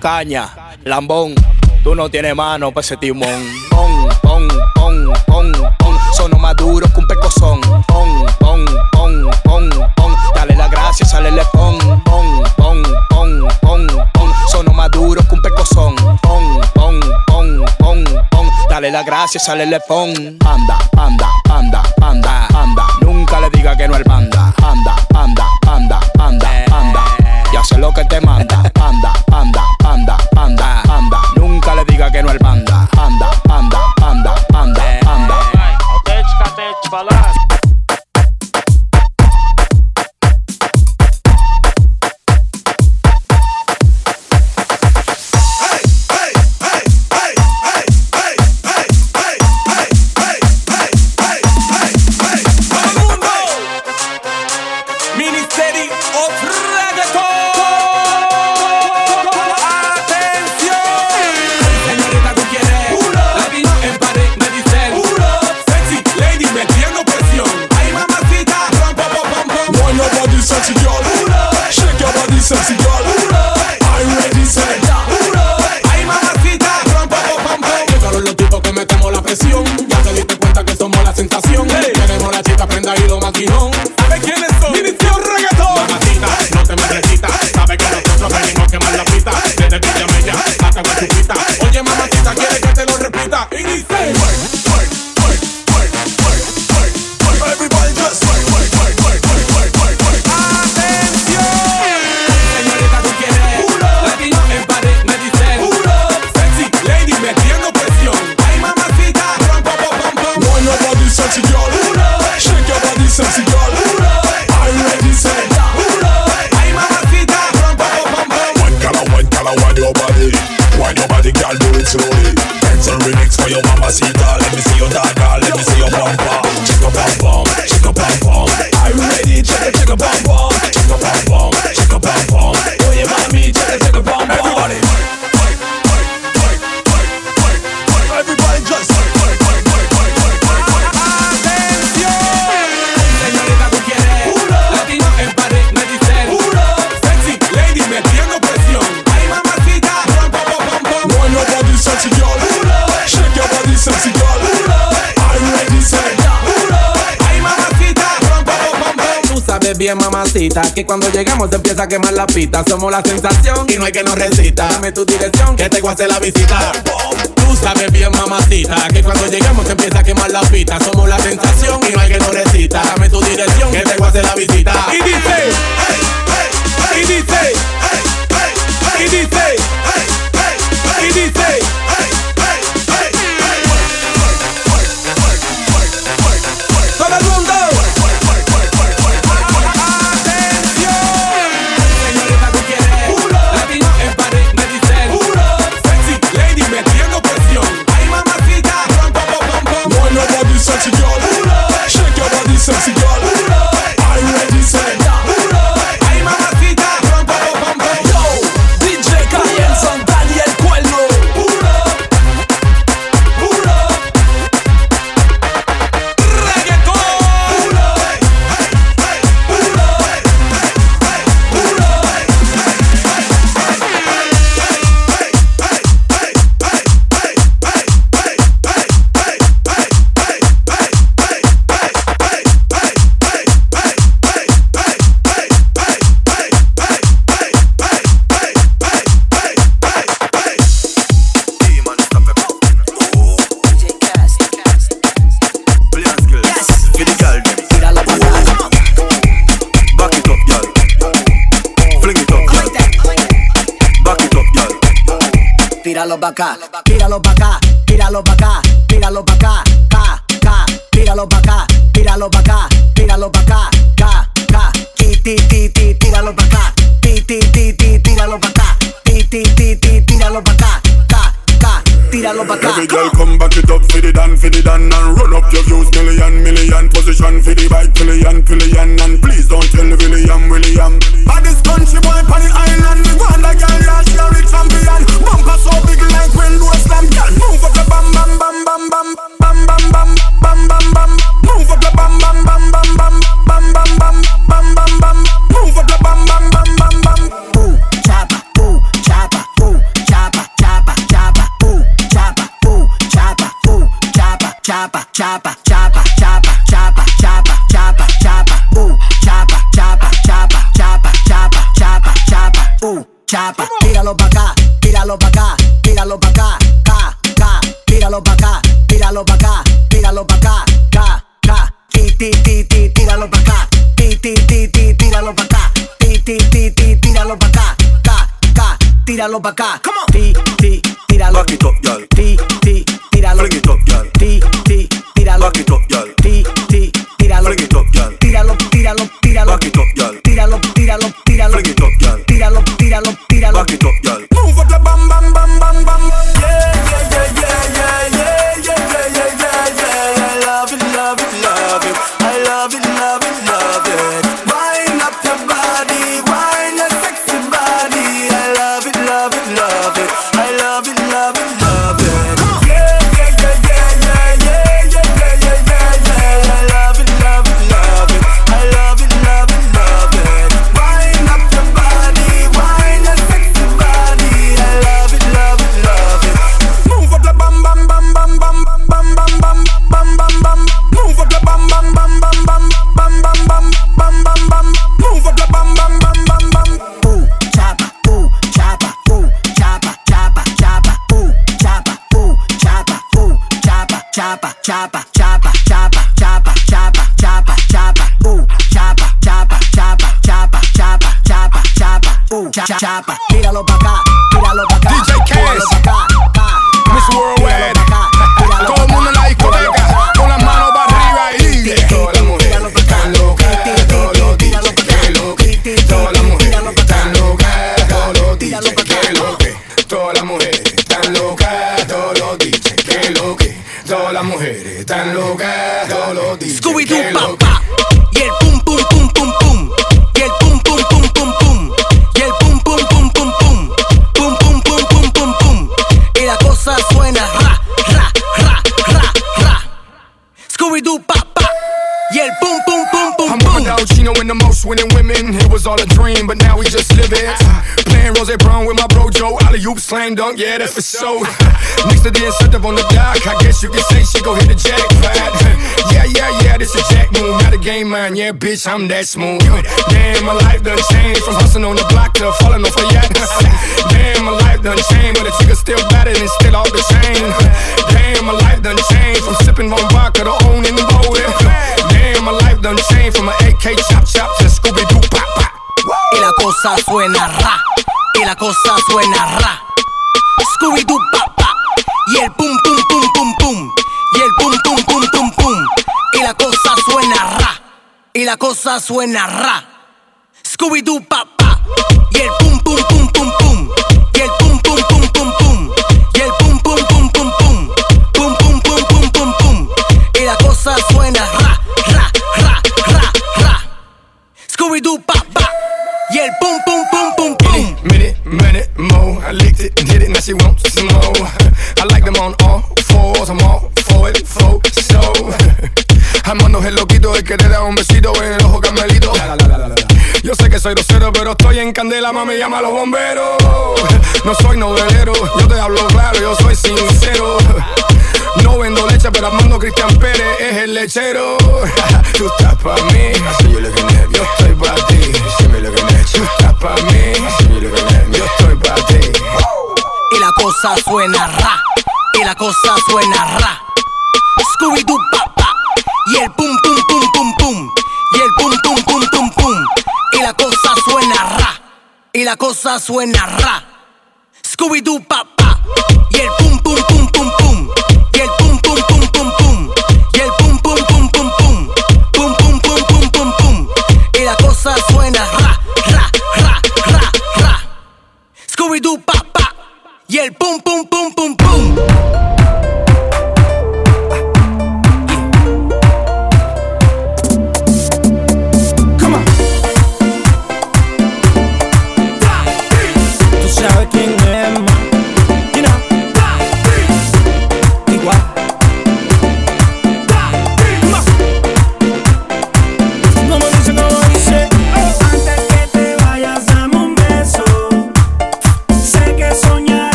caña, lambón. Tú no tienes mano pa' ese timón. Pon, pon, pon, pon, pon. Sono más duro que un percozón. Pon, pon, pon, pon, pon. Dale la gracia, sale le pon. Pon, pon, pon, pon, pon. Sono más duro que un percozón. Pon, pon, pon, pon, pon. Dale la gracia, sale le pon. Panda, panda, panda, panda, panda. Nunca le diga que no al panda. Panda, panda, panda, panda, panda, panda y hace lo que te manda. Panda, panda, panda, panda, panda. Nunca le diga que no al panda. Panda, panda, panda, panda, panda. your dog, let me see your bumper. Check your bumper. Que cuando llegamos se empieza a quemar la pita. Somos la sensación y no hay que nos resista. Dame tu dirección, que te voy a hacer la visita. Tú sabes bien, mamacita. Que cuando llegamos se empieza a quemar la pita. Somos la sensación y no hay que nos resista. Dame tu dirección, que te voy a hacer la visita. Y dice, y dice, y dice, y dice. Acá, ca, tíralo pa' acá. Every girl come back it up for the dan, for the dan And run up your views million, million Position for the bike, pillion, pillion And please don't tell William, William Baddest country boy on the island Me want a girl, yeah, she a real champion Bumper so big like window slam Girl, move up your bam, bam, bam, bam, bam Bam, bam, bam, bam, bam, bam Move up your bam, bam, bam, bam, bam Bam, bam, bam, bam, bam, chapa, chapa, chapa, chapa, chapa, chapa, chapa, chapa, ooh, chapa, chapa, chapa, chapa, chapa, chapa, chapa, ooh, chapa. Tíralo pa' acá, tíralo pa' acá, tíralo pa' acá, ca, ca, tíralo pa' acá, tíralo pa' acá, tíralo pa' acá, ca, ca, ti, ti, ti, ti, tíralo pa' acá, ti, ti, ti, ti, tíralo pa' acá, ti, ti, ti, ti, tíralo pa' acá, ca, ca, tíralo pa' acá, ti, ti, tíralo, ti, ti, tíralo, Back it up, girl. ti, ti, tíralo, Fling it up, girl. tíralo, tíralo, tíralo, Back it up, girl. tíralo, tíralo, tíralo, Fling it up, girl. tíralo, tíralo, tíralo, Back it up, girl. Alley oop slam dunk, yeah, that's for sure. Next to the incentive on the dock, I guess you can say she go hit the jackpot. Yeah, yeah, yeah, this a jack move, not a game man. Yeah, bitch, I'm that smooth. Damn, my life done changed from hustling on the block to falling off a yacht. Damn, my life done changed, but the chick still better than still off the chain. Damn, my life done changed from sipping on vodka to owning the bowling. Damn, my life done changed from an AK chop chop to Scooby Doo pop pop. Y la cosa suena ra, y la cosa suena ra. Scooby Doo pa pa, y el pum pum pum pum pum, y el pum pum pum pum pum. Y la cosa suena ra, y la cosa suena ra. Scooby Doo pa el que te da un besito en el ojo carmelito. Yo sé que soy grosero, pero estoy en candela, mami, llama a los bomberos. No soy novelero, yo te hablo claro, yo soy sincero. No vendo leche, pero Armando Cristian Pérez es el lechero. Tú estás pa' mí, yo estoy pa' ti. Tú estás pa' mí, yo estoy pa' ti. Y la cosa suena ra, y la cosa suena ra. Scooby Doo pa pa, y el pum pum pum, y la cosa suena ra. Scooby Doo pa pa, y el pum pum pum pum pum, y el pum pum pum pum pum, y el pum pum pum pum pum, pum pum pum pum pum pum. Y la cosa suena ra, ra, ra, ra, ra. Scooby Doo pa pa, y el pum pum pum.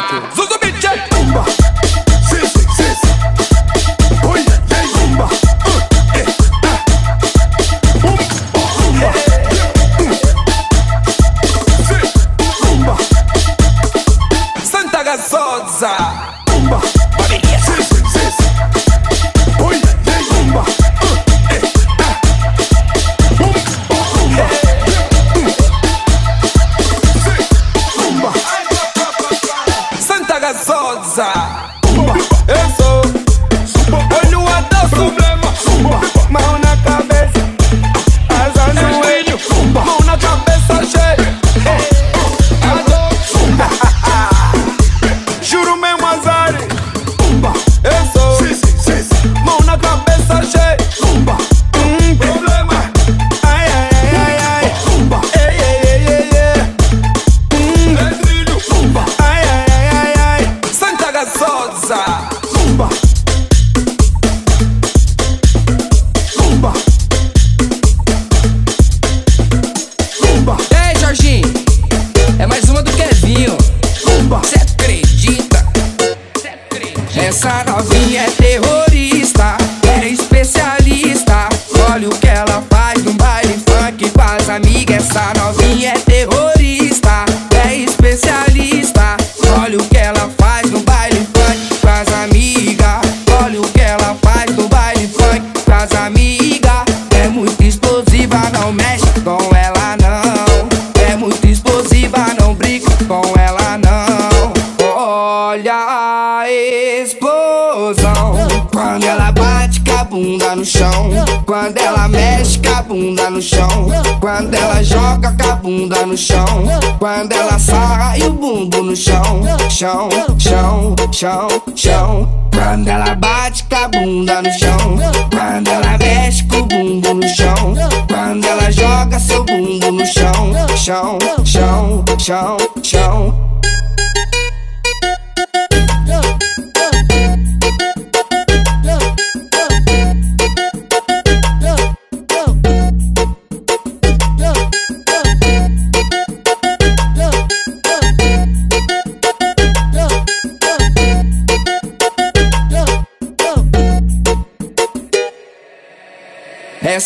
Rico.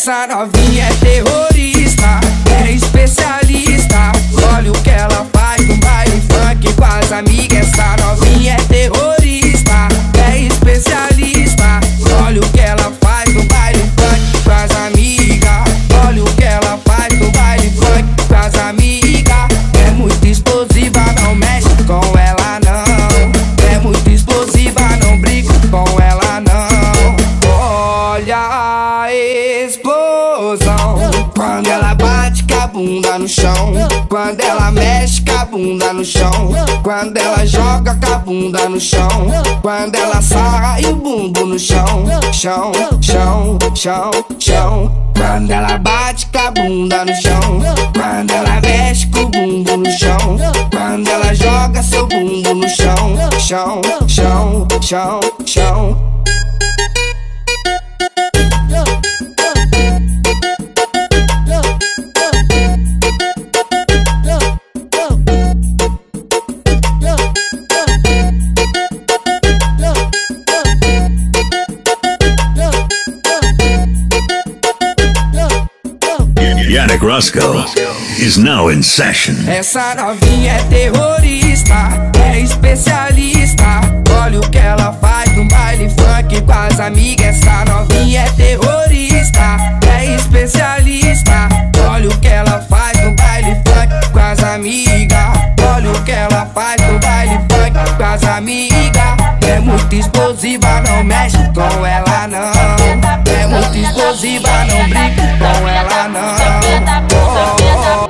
side of bunda no chão. Quando ela sarra e o bumbo no chão. Chão, chão, chão, chão. Quando ela bate com a bunda no chão. Quando ela mexe com o bumbo no chão. Quando ela joga seu bumbo no Chão, chão, Roscoe is now in session. Essa novinha é terrorista, é especialista. Olha o que ela faz no baile funk com as amigas. Essa novinha é terrorista, é especialista. Olha o que ela faz no baile funk com as amigas. Olha o que ela faz no baile funk com as amigas. É muito explosiva, não mexe com ela não. É muito explosiva, não brinca com ela não.